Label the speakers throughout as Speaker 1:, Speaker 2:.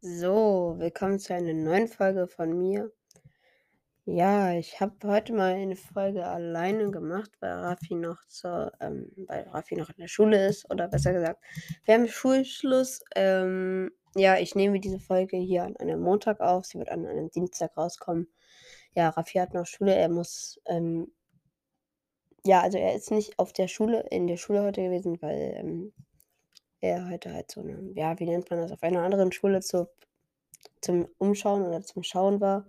Speaker 1: So, willkommen zu einer neuen Folge von mir. Ja, ich habe heute mal eine Folge alleine gemacht, weil Raffi noch zur, ähm, weil Raffi noch in der Schule ist, oder besser gesagt, wir haben Schulschluss. Ähm, ja, ich nehme diese Folge hier an einem Montag auf. Sie wird an einem Dienstag rauskommen. Ja, Raffi hat noch Schule. Er muss, ähm, ja, also er ist nicht auf der Schule, in der Schule heute gewesen, weil ähm, er heute halt so eine, ja, wie nennt man das, auf einer anderen Schule zu, zum Umschauen oder zum Schauen war.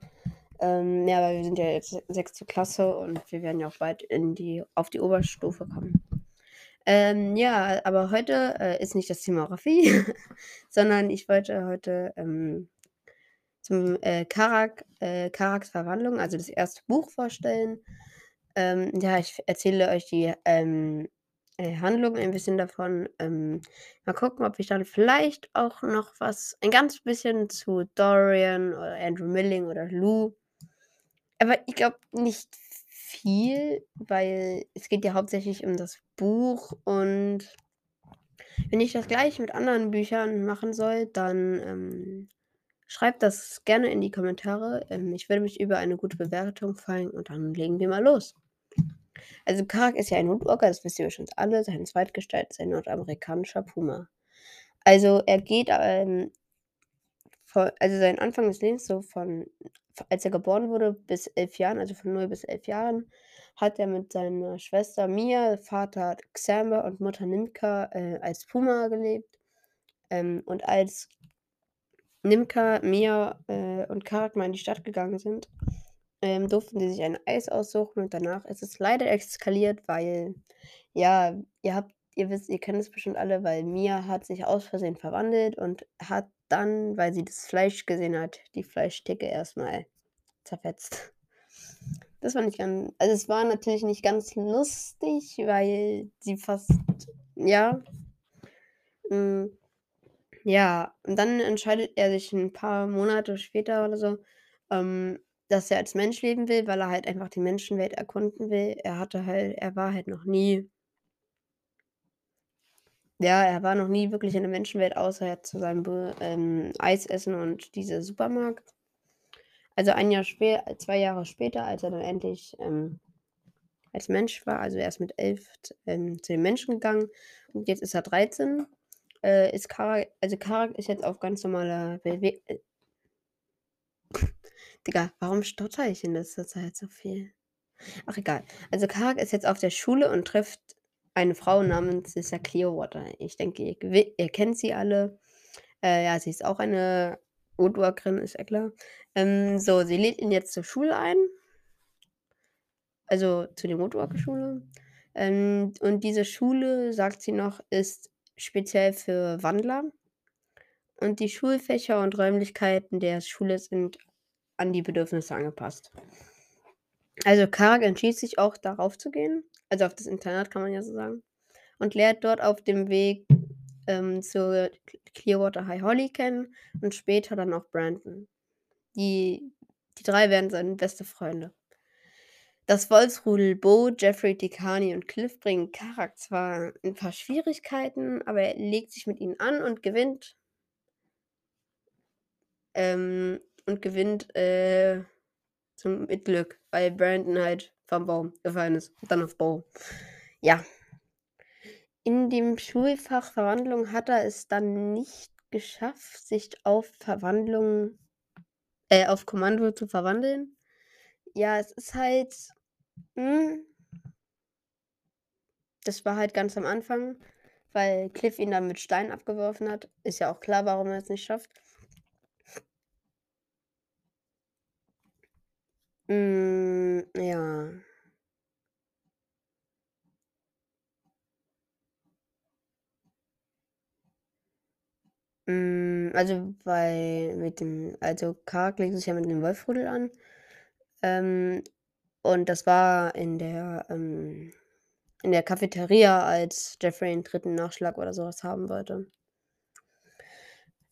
Speaker 1: Ähm, ja, aber wir sind ja jetzt sechste Klasse und wir werden ja auch bald in die, auf die Oberstufe kommen. Ähm, ja, aber heute äh, ist nicht das Thema Raffi, sondern ich wollte heute ähm, zum äh, Karak, äh, Karaks Verwandlung, also das erste Buch vorstellen. Ähm, ja, ich erzähle euch die ähm, äh, Handlung ein bisschen davon. Ähm, mal gucken, ob ich dann vielleicht auch noch was, ein ganz bisschen zu Dorian oder Andrew Milling oder Lou. Aber ich glaube nicht viel, weil es geht ja hauptsächlich um das Buch und wenn ich das gleich mit anderen Büchern machen soll, dann ähm, schreibt das gerne in die Kommentare. Ähm, ich würde mich über eine gute Bewertung freuen und dann legen wir mal los. Also Karak ist ja ein Woodwalker, das wissen wir schon alle. Seine Zweitgestalt ist ein nordamerikanischer Puma. Also er geht, ähm, von, also sein Anfang des Lebens, so von, als er geboren wurde, bis elf Jahren, also von 0 bis elf Jahren, hat er mit seiner Schwester Mia, Vater Xander und Mutter Nimka äh, als Puma gelebt. Ähm, und als Nimka, Mia äh, und Karak mal in die Stadt gegangen sind, ähm, durften sie sich ein Eis aussuchen und danach ist es leider eskaliert, weil, ja, ihr habt, ihr wisst, ihr kennt es bestimmt alle, weil Mia hat sich aus Versehen verwandelt und hat dann, weil sie das Fleisch gesehen hat, die Fleischtheke erstmal zerfetzt. Das war nicht ganz, also es war natürlich nicht ganz lustig, weil sie fast, ja, mh, ja, und dann entscheidet er sich ein paar Monate später oder so, ähm, dass er als Mensch leben will, weil er halt einfach die Menschenwelt erkunden will. Er hatte halt er war halt noch nie ja, er war noch nie wirklich in der Menschenwelt, außer zu seinem Be ähm, Eisessen und diese Supermarkt. Also ein Jahr spä 2 Jahre später, als er dann endlich, ähm, als Mensch war, also er ist mit 11 ähm, zu den Menschen gegangen und jetzt ist er 13, äh, ist Karak also Karak ist jetzt auf ganz normaler Bewe Digga, warum stottere ich in letzter Zeit so viel? Ach egal. Also Karak ist jetzt auf der Schule und trifft eine Frau namens Sister Clearwater. Ich denke, ihr, ihr kennt sie alle. Äh, ja, sie ist auch eine Woodworkerin, ist ja klar. Ähm, so, sie lädt ihn jetzt zur Schule ein. Also zu der Woodworker-Schule. Ähm, und diese Schule, sagt sie noch, ist speziell für Wandler. Und die Schulfächer und Räumlichkeiten der Schule sind an die Bedürfnisse angepasst. Also Karg entschied sich auch darauf zu gehen, also auf das Internat kann man ja so sagen, und lernt dort auf dem Weg ähm, zur Clearwater High Holly kennen und später dann auch Brandon. Die, die drei werden seine beste Freunde. Das Wolfsrudel Bo, Jeffrey, Tikani und Cliff bringen Karak zwar ein paar Schwierigkeiten, aber er legt sich mit ihnen an und gewinnt. Ähm, und gewinnt äh, zum, mit Glück, weil Brandon halt vom Baum gefallen ist. Und dann auf Bo. Ja. In dem Schulfach Verwandlung hat er es dann nicht geschafft, sich auf Verwandlung, äh, auf Kommando zu verwandeln. Ja, es ist halt. Hm, das war halt ganz am Anfang, weil Cliff ihn dann mit Stein abgeworfen hat. Ist ja auch klar, warum er es nicht schafft. Hm, ja. Hm, also bei mit dem also Karg legt sich ja mit dem Wolfrudel an. Ähm, und das war in der, ähm in der Cafeteria, als Jeffrey 'n dritten Nachschlag oder so was haben wollte.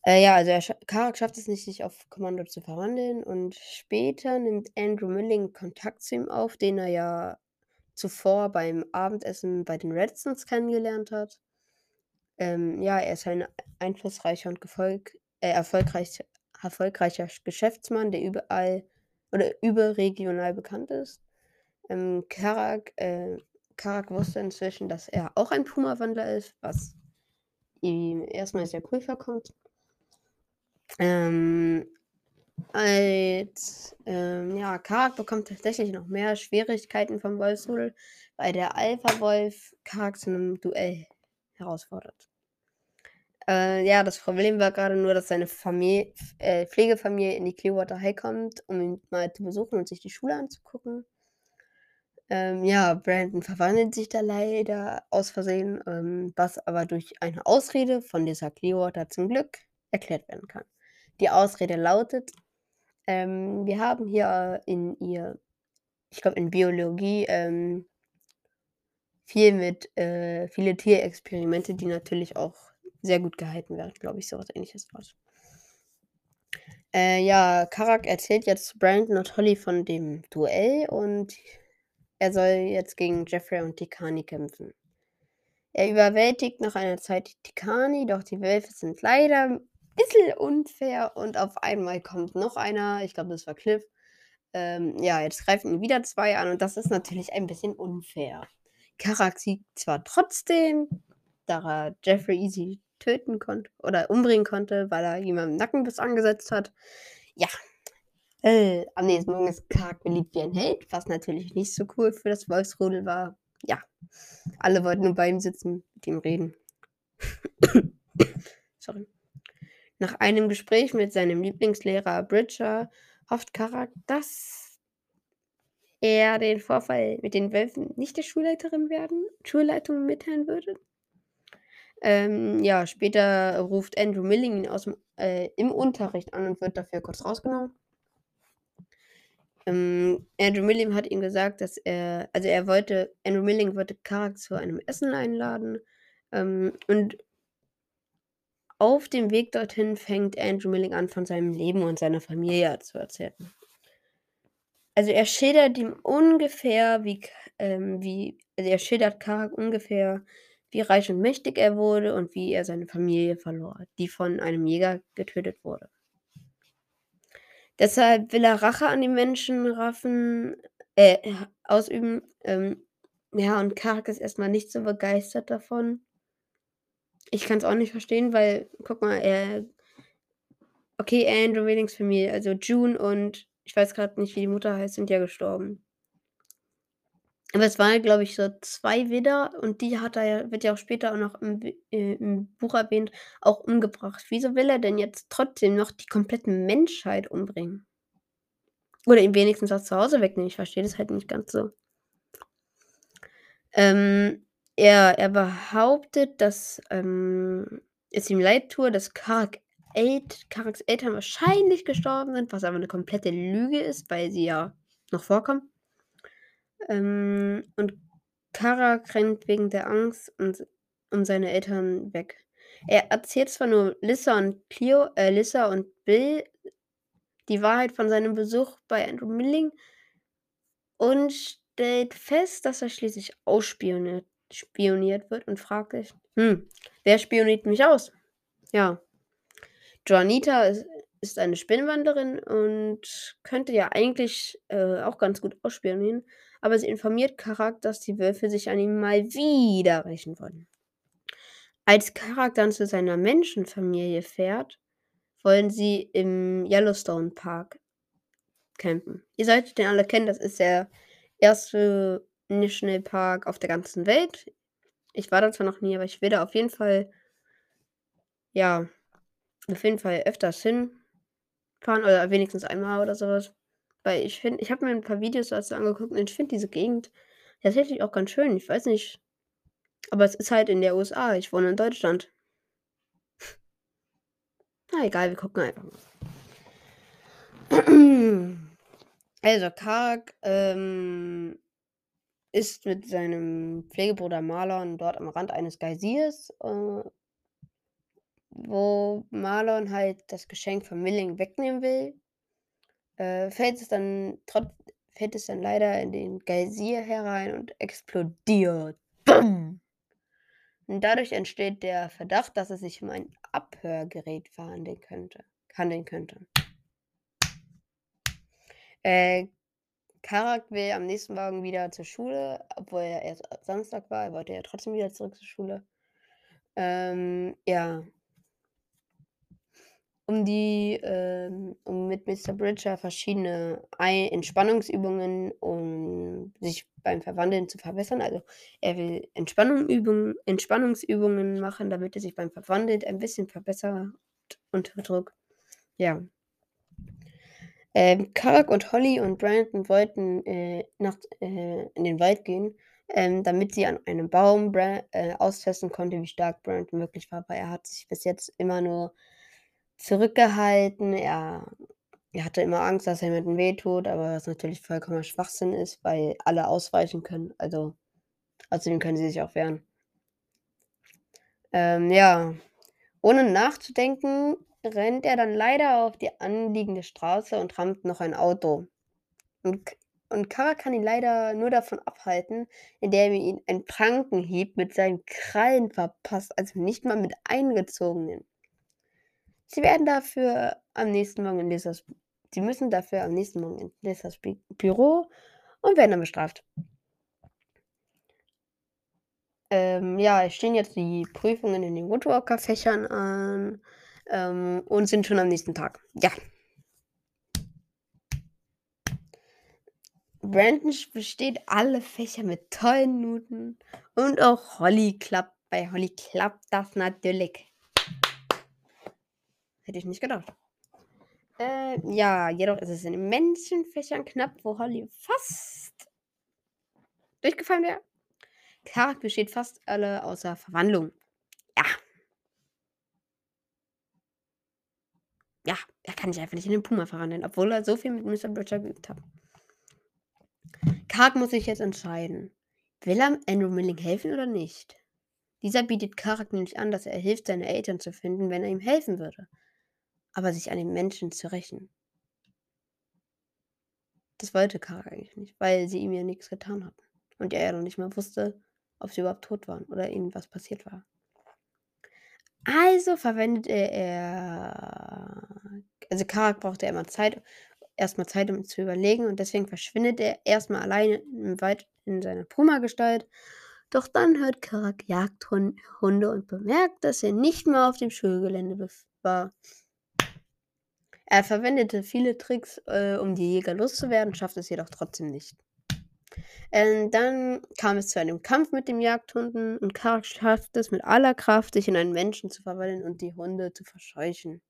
Speaker 1: Äh, ja, also er Karak schafft es nicht, sich auf Kommando zu verwandeln und später nimmt Andrew Milling Kontakt zu ihm auf, den er ja zuvor beim Abendessen bei den Redstones kennengelernt hat. Ähm, ja, er ist ein einflussreicher und gefolg äh, erfolgreich, erfolgreicher Geschäftsmann, der überall oder überregional bekannt ist. Ähm, Karak, äh, Karak wusste inzwischen, dass er auch ein Puma-Wandler ist, was ihm erstmal sehr cool vorkommt. Ähm, als ähm, ja, Karak bekommt tatsächlich noch mehr Schwierigkeiten vom Wolfsrudel, weil der Alpha-Wolf Karak zu einem Duell herausfordert. Äh, ja, das Problem war gerade nur, dass seine Familie, äh, Pflegefamilie in die Clearwater High kommt, um ihn mal zu besuchen und sich die Schule anzugucken. Ähm, ja, Brandon verwandelt sich da leider aus Versehen, ähm, was aber durch eine Ausrede von dieser Clearwater zum Glück erklärt werden kann. Die Ausrede lautet, ähm, wir haben hier in ihr, ich glaube in Biologie, ähm, viel mit, äh, viele Tierexperimente, die natürlich auch sehr gut gehalten werden, glaube ich, so was ähnliches was. Äh, ja, Karak erzählt jetzt Brandon und Holly von dem Duell und er soll jetzt gegen Jeffrey und Tikani kämpfen. Er überwältigt nach einer Zeit Tikani, doch die Wölfe sind leider bisschen unfair und auf einmal kommt noch einer, ich glaube, das war Cliff. Ähm, ja, jetzt greifen wieder zwei an und das ist natürlich ein bisschen unfair. Karak siegt zwar trotzdem, da er Jeffrey easy töten konnte oder umbringen konnte, weil er am Nackenbiss angesetzt hat. Ja, äh, am nächsten Morgen ist Kark beliebt wie ein Held, was natürlich nicht so cool für das Wolfsrudel war. Ja, alle wollten nur bei ihm sitzen, mit ihm reden. Sorry. Nach einem Gespräch mit seinem Lieblingslehrer Bridger hofft Karak, dass er den Vorfall mit den Wölfen nicht der Schulleiterin werden, Schulleitung mitteilen würde. Ähm, ja, später ruft Andrew Milling ihn aus dem, äh, im Unterricht an und wird dafür kurz rausgenommen. Ähm, Andrew Milling hat ihm gesagt, dass er, also er wollte, Andrew Milling wollte Karak zu einem Essen einladen. Ähm, und auf dem Weg dorthin fängt Andrew Milling an, von seinem Leben und seiner Familie zu erzählen. Also er schildert ihm ungefähr, wie, ähm, wie, also er schildert Karak ungefähr, wie reich und mächtig er wurde und wie er seine Familie verlor, die von einem Jäger getötet wurde. Deshalb will er Rache an den Menschen raffen, äh, ausüben. Ähm, ja, und Karak ist erstmal nicht so begeistert davon. Ich kann es auch nicht verstehen, weil, guck mal, er. Okay, Andrew Willings Familie, also June und ich weiß gerade nicht, wie die Mutter heißt, sind ja gestorben. Aber es waren, glaube ich, so zwei Widder und die hat er wird ja auch später auch noch im, äh, im Buch erwähnt, auch umgebracht. Wieso will er denn jetzt trotzdem noch die komplette Menschheit umbringen? Oder ihm wenigstens was zu Hause wegnehmen? Ich verstehe das halt nicht ganz so. Ähm, er, er behauptet, dass ähm, es ihm leid tue, dass Karak Karaks Eltern wahrscheinlich gestorben sind, was aber eine komplette Lüge ist, weil sie ja noch vorkommen. Ähm, und Kara rennt wegen der Angst und, um seine Eltern weg. Er erzählt zwar nur Lissa und Cleo, äh, Lissa und Bill die Wahrheit von seinem Besuch bei Andrew Milling und stellt fest, dass er schließlich ausspioniert spioniert wird und fragt sich, hm, wer spioniert mich aus? Ja. Joanita ist, ist eine Spinnwanderin und könnte ja eigentlich äh, auch ganz gut ausspionieren, aber sie informiert Karak, dass die Wölfe sich an ihm mal wieder rächen wollen. Als Karak dann zu seiner Menschenfamilie fährt, wollen sie im Yellowstone Park campen. Ihr solltet den alle kennen, das ist der erste National Park auf der ganzen Welt. Ich war da zwar noch nie, aber ich da auf jeden Fall, ja, auf jeden Fall öfters hinfahren oder wenigstens einmal oder sowas. Weil ich finde, ich habe mir ein paar Videos dazu angeguckt und ich finde diese Gegend tatsächlich auch ganz schön. Ich weiß nicht. Aber es ist halt in der USA. Ich wohne in Deutschland. Na egal, wir gucken einfach mal. Also, Karg ähm, ist mit seinem Pflegebruder Marlon dort am Rand eines Geysirs, äh, wo Marlon halt das Geschenk von Milling wegnehmen will äh, fällt es dann trotz fällt es dann leider in den Geysir herein und explodiert. Bumm! Und dadurch entsteht der Verdacht, dass es sich um ein Abhörgerät handeln könnte. Handeln könnte. Äh, Karak will am nächsten Morgen wieder zur Schule, obwohl er erst Samstag war. Er wollte ja trotzdem wieder zurück zur Schule. Ähm, ja. Um die, ähm, um mit Mr. Bridger verschiedene Ei Entspannungsübungen, um sich beim Verwandeln zu verbessern. Also er will Entspannungsübungen, Entspannungsübungen machen, damit er sich beim Verwandeln ein bisschen verbessert unter Druck. Ja. Ähm, Karak und Holly und Brandon wollten äh, nach, äh, in den Wald gehen, ähm, damit sie an einem Baum Bra äh, austesten konnte, wie stark Brandon wirklich war. Weil er hat sich bis jetzt immer nur zurückgehalten. Er, er hatte immer Angst, dass er jemandem wehtut, aber was natürlich vollkommener Schwachsinn ist, weil alle ausweichen können. Also außerdem können sie sich auch wehren. Ähm, ja, ohne nachzudenken, rennt er dann leider auf die anliegende Straße und rammt noch ein Auto. Und, und Kara kann ihn leider nur davon abhalten, indem er ihn einen Prankenhieb mit seinen Krallen verpasst, also nicht mal mit eingezogenen. Sie werden dafür am nächsten Morgen in Lissas, sie müssen dafür am nächsten Morgen in Lissas Büro und werden dann bestraft. Ähm, ja, es stehen jetzt die Prüfungen in den Woodwalker-Fächern an ähm, und sind schon am nächsten Tag. Ja. Brandon besteht alle Fächer mit tollen Noten und auch Holly klappt. Bei Holly klappt das natürlich. Hätte ich nicht gedacht. Äh, ja, jedoch ist es in den Menschenfächern knapp, wo Holly fast durchgefallen wäre. Karak besteht fast alle außer Verwandlung. Ja. Ja, er kann sich einfach nicht in den Puma verwandeln, obwohl er so viel mit Mr. Bridger geübt hat. Karak muss sich jetzt entscheiden. Will er Andrew Milling helfen oder nicht? Dieser bietet Karak nämlich an, dass er hilft, seine Eltern zu finden, wenn er ihm helfen würde. Aber sich an den Menschen zu rächen. Das wollte Karak eigentlich nicht, weil sie ihm ja nichts getan hatten. Und er ja noch nicht mal wusste, ob sie überhaupt tot waren oder ihnen was passiert war. Also verwendet er, also Karak brauchte immer Zeit, erstmal Zeit, um zu überlegen und deswegen verschwindet er erstmal alleine im Wald in seiner Puma-Gestalt. Doch dann hört Karak Jagdhunde und bemerkt, dass er nicht mehr auf dem Schulgelände war. Er verwendete viele Tricks, äh, um die Jäger loszuwerden, schafft es jedoch trotzdem nicht. Ähm, dann kam es zu einem Kampf mit den Jagdhunden und Karak schafft es mit aller Kraft, sich in einen Menschen zu verwandeln und die Hunde zu verscheuchen.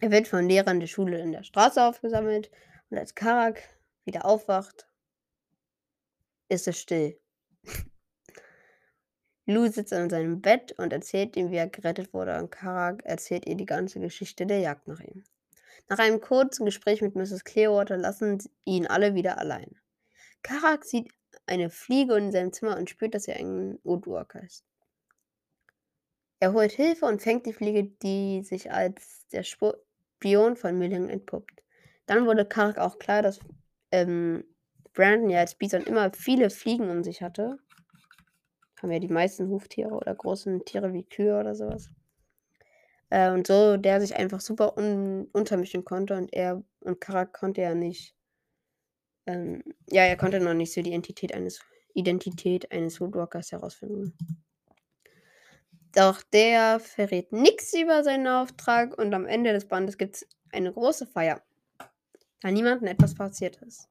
Speaker 1: Er wird von Lehrern der Schule in der Straße aufgesammelt und als Karak wieder aufwacht, ist es still. Lou sitzt an seinem Bett und erzählt ihm, wie er gerettet wurde, und Karak erzählt ihr die ganze Geschichte der Jagd nach ihm. Nach einem kurzen Gespräch mit Mrs. Clearwater lassen ihn alle wieder allein. Karak sieht eine Fliege in seinem Zimmer und spürt, dass er ein Woodwalker ist. Er holt Hilfe und fängt die Fliege, die sich als der Spion von Milling entpuppt. Dann wurde Karak auch klar, dass ähm, Brandon ja als Bison immer viele Fliegen um sich hatte. Haben ja die meisten Huftiere oder großen Tiere wie Kühe oder sowas. Äh, und so, der sich einfach super un untermischen konnte und er und Karak konnte ja nicht. Ähm, ja, er konnte noch nicht so die Identität eines, Identität eines Woodwalkers herausfinden. Doch der verrät nichts über seinen Auftrag und am Ende des Bandes gibt es eine große Feier, da niemandem etwas passiert ist.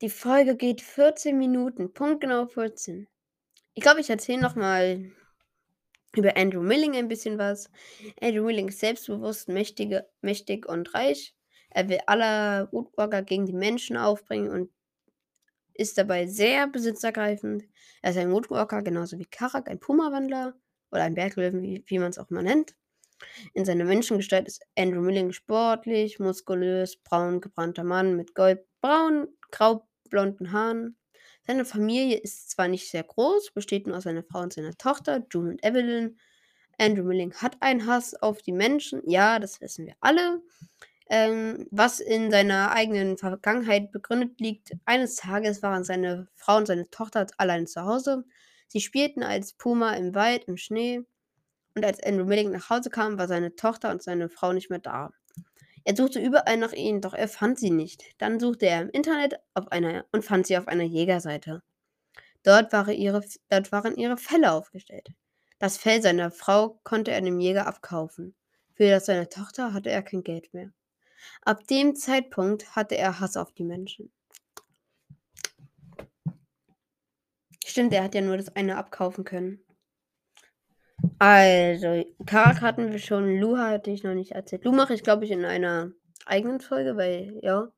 Speaker 1: Die Folge geht 14 Minuten, punktgenau 14. Ich glaube, ich erzähle nochmal über Andrew Milling ein bisschen was. Andrew Milling ist selbstbewusst, mächtige, mächtig und reich. Er will alle Woodwalker gegen die Menschen aufbringen und ist dabei sehr besitzergreifend. Er ist ein Woodwalker, genauso wie Karak, ein Puma-Wandler oder ein Berglöwen, wie, wie man es auch mal nennt. In seiner Menschengestalt ist Andrew Milling sportlich, muskulös, braun gebrannter Mann mit goldbraun, graublonden Haaren. Seine Familie ist zwar nicht sehr groß, besteht nur aus seiner Frau und seiner Tochter, June und Evelyn. Andrew Milling hat einen Hass auf die Menschen, ja, das wissen wir alle. Ähm, was in seiner eigenen Vergangenheit begründet liegt. Eines Tages waren seine Frau und seine Tochter allein zu Hause. Sie spielten als Puma im Wald, im Schnee. Und als Andrew Milling nach Hause kam, war seine Tochter und seine Frau nicht mehr da. Er suchte überall nach ihnen, doch er fand sie nicht. Dann suchte er im Internet einer und fand sie auf einer Jägerseite. Dort, war ihre, dort waren ihre Felle aufgestellt. Das Fell seiner Frau konnte er dem Jäger abkaufen. Für das seiner Tochter hatte er kein Geld mehr. Ab dem Zeitpunkt hatte er Hass auf die Menschen. Stimmt, er hat ja nur das eine abkaufen können. Also, Karak hatten wir schon, Lu hatte ich noch nicht erzählt. Lu mache ich, glaube ich, in einer eigenen Folge, weil, ja.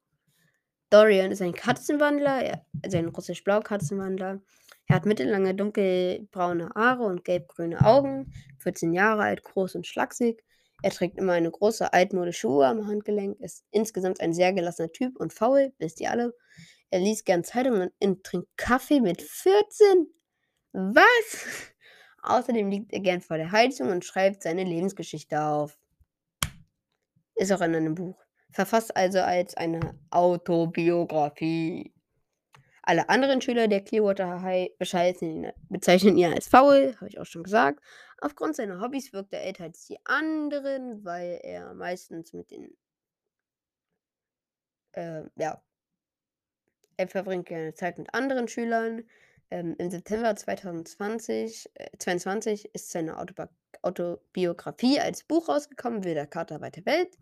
Speaker 1: Dorian ist ein Katzenwandler, also ein russisch-blau Katzenwandler. Er hat mittellange dunkelbraune Haare und gelbgrüne Augen, 14 Jahre alt, groß und schlaksig. Er trägt immer eine große altmodische Uhr am Handgelenk, ist insgesamt ein sehr gelassener Typ und faul, wisst ihr alle. Er liest gern Zeitungen und trinkt Kaffee mit 14. Was? Außerdem liegt er gern vor der Heizung und schreibt seine Lebensgeschichte auf. Ist auch in einem Buch. Verfasst also als eine Autobiografie. Alle anderen Schüler der Clearwater High bezeichnen ihn als faul, habe ich auch schon gesagt. Aufgrund seiner Hobbys wirkt er älter als die anderen, weil er meistens mit den. Äh, ja. Er verbringt gerne Zeit mit anderen Schülern. Ähm, Im September 2020 äh, 22 ist seine Autobi Autobiografie als Buch rausgekommen, wie der Kater weite Welt.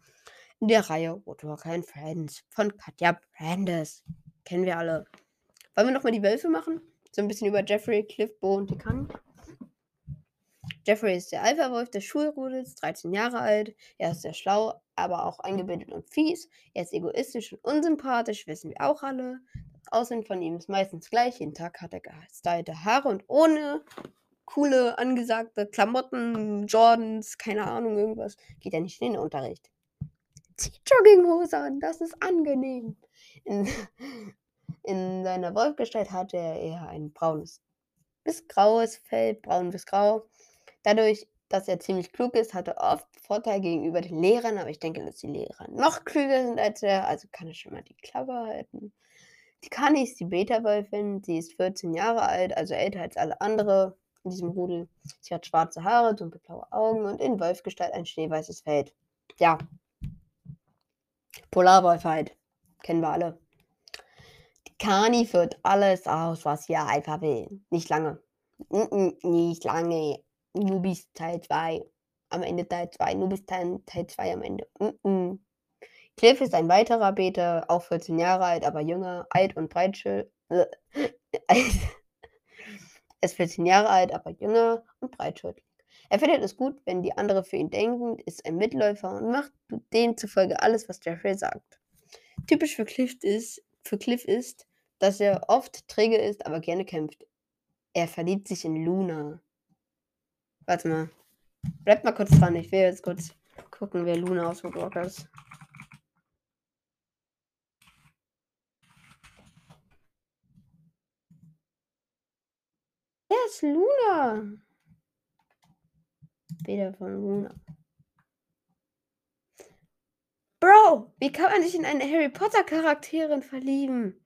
Speaker 1: In der Reihe Woodwalker and Friends von Katja Brandes. Kennen wir alle. Wollen wir nochmal die Wölfe machen? So ein bisschen über Jeffrey, Cliff, Bo und Dekan. Jeffrey ist der Alpha-Wolf des Schulrudels, 13 Jahre alt. Er ist sehr schlau, aber auch eingebildet und fies. Er ist egoistisch und unsympathisch, wissen wir auch alle. Aussehen von ihm ist meistens gleich. Jeden Tag hat er gestylte Haare und ohne coole, angesagte Klamotten, Jordans, keine Ahnung, irgendwas, geht er nicht in den Unterricht. Zieht Jogginghose an, das ist angenehm. In, in seiner Wolfgestalt hatte er eher ein braunes bis graues Fell, braun bis grau. Dadurch, dass er ziemlich klug ist, hat er oft Vorteil gegenüber den Lehrern, aber ich denke, dass die Lehrer noch klüger sind als er, also kann er schon mal die Klappe halten. Die Kani ist die Beta-Wölfin, sie ist 14 Jahre alt, also älter als alle andere in diesem Rudel. Sie hat schwarze Haare, dunkelblaue Augen und in Wolfgestalt ein schneeweißes Feld. Ja. Polarwolf halt. Kennen wir alle. Kani führt alles aus, was ihr einfach will. Nicht lange. nicht lange. Du bist Teil 2. Am Ende Teil 2. Du bist Teil 2 am Ende. Cliff ist ein weiterer Beter, auch 14 Jahre alt, aber jünger, alt und breitschild. er ist 14 Jahre alt, aber jünger und breitschultrig. Er findet es gut, wenn die anderen für ihn denken, ist ein Mitläufer und macht demzufolge alles, was Jeffrey sagt. Typisch für Cliff ist, für Cliff ist, dass er oft träge ist, aber gerne kämpft. Er verliebt sich in Luna. Warte mal. Bleibt mal kurz dran. Ich will jetzt kurz gucken, wer Luna aus Woodwalker ist. Ist Luna? Bilder von Luna. Bro, wie kann man sich in eine Harry Potter Charakterin verlieben?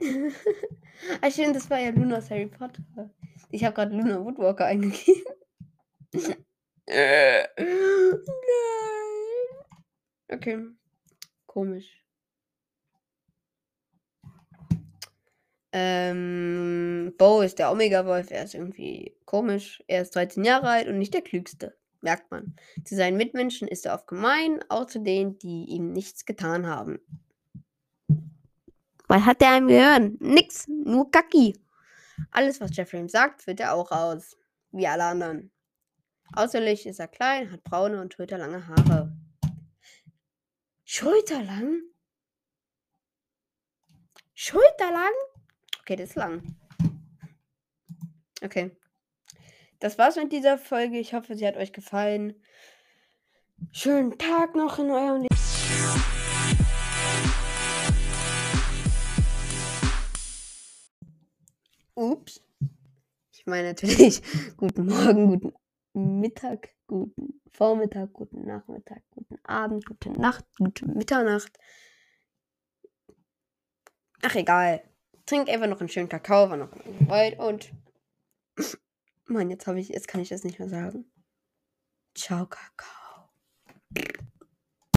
Speaker 1: ah, stimmt, das war ja Lunas Harry Potter. Ich habe gerade Luna Woodwalker eingegeben. Nein. Okay. Komisch. Ähm, Bo ist der Omega-Wolf. Er ist irgendwie komisch. Er ist 13 Jahre alt und nicht der klügste. Merkt man. Zu seinen Mitmenschen ist er oft gemein, auch zu denen, die ihm nichts getan haben. Was hat der einem Gehirn? Nix, nur Kacki. Alles, was Jeffrey ihm sagt, führt er auch aus. Wie alle anderen. Außerlich ist er klein, hat braune und schulterlange Haare. Schulterlang? Schulterlang? Okay, das ist lang. Okay. Das war's mit dieser Folge. Ich hoffe, sie hat euch gefallen. Schönen Tag noch in eurem Leben. Ups. Ich meine natürlich guten Morgen, guten Mittag, guten Vormittag, guten Nachmittag, guten Abend, gute Nacht, gute Mitternacht. Ach egal trinke einfach noch einen schönen Kakao, war noch gefreut und. Mann, jetzt habe ich, jetzt kann ich das nicht mehr sagen. Ciao, Kakao.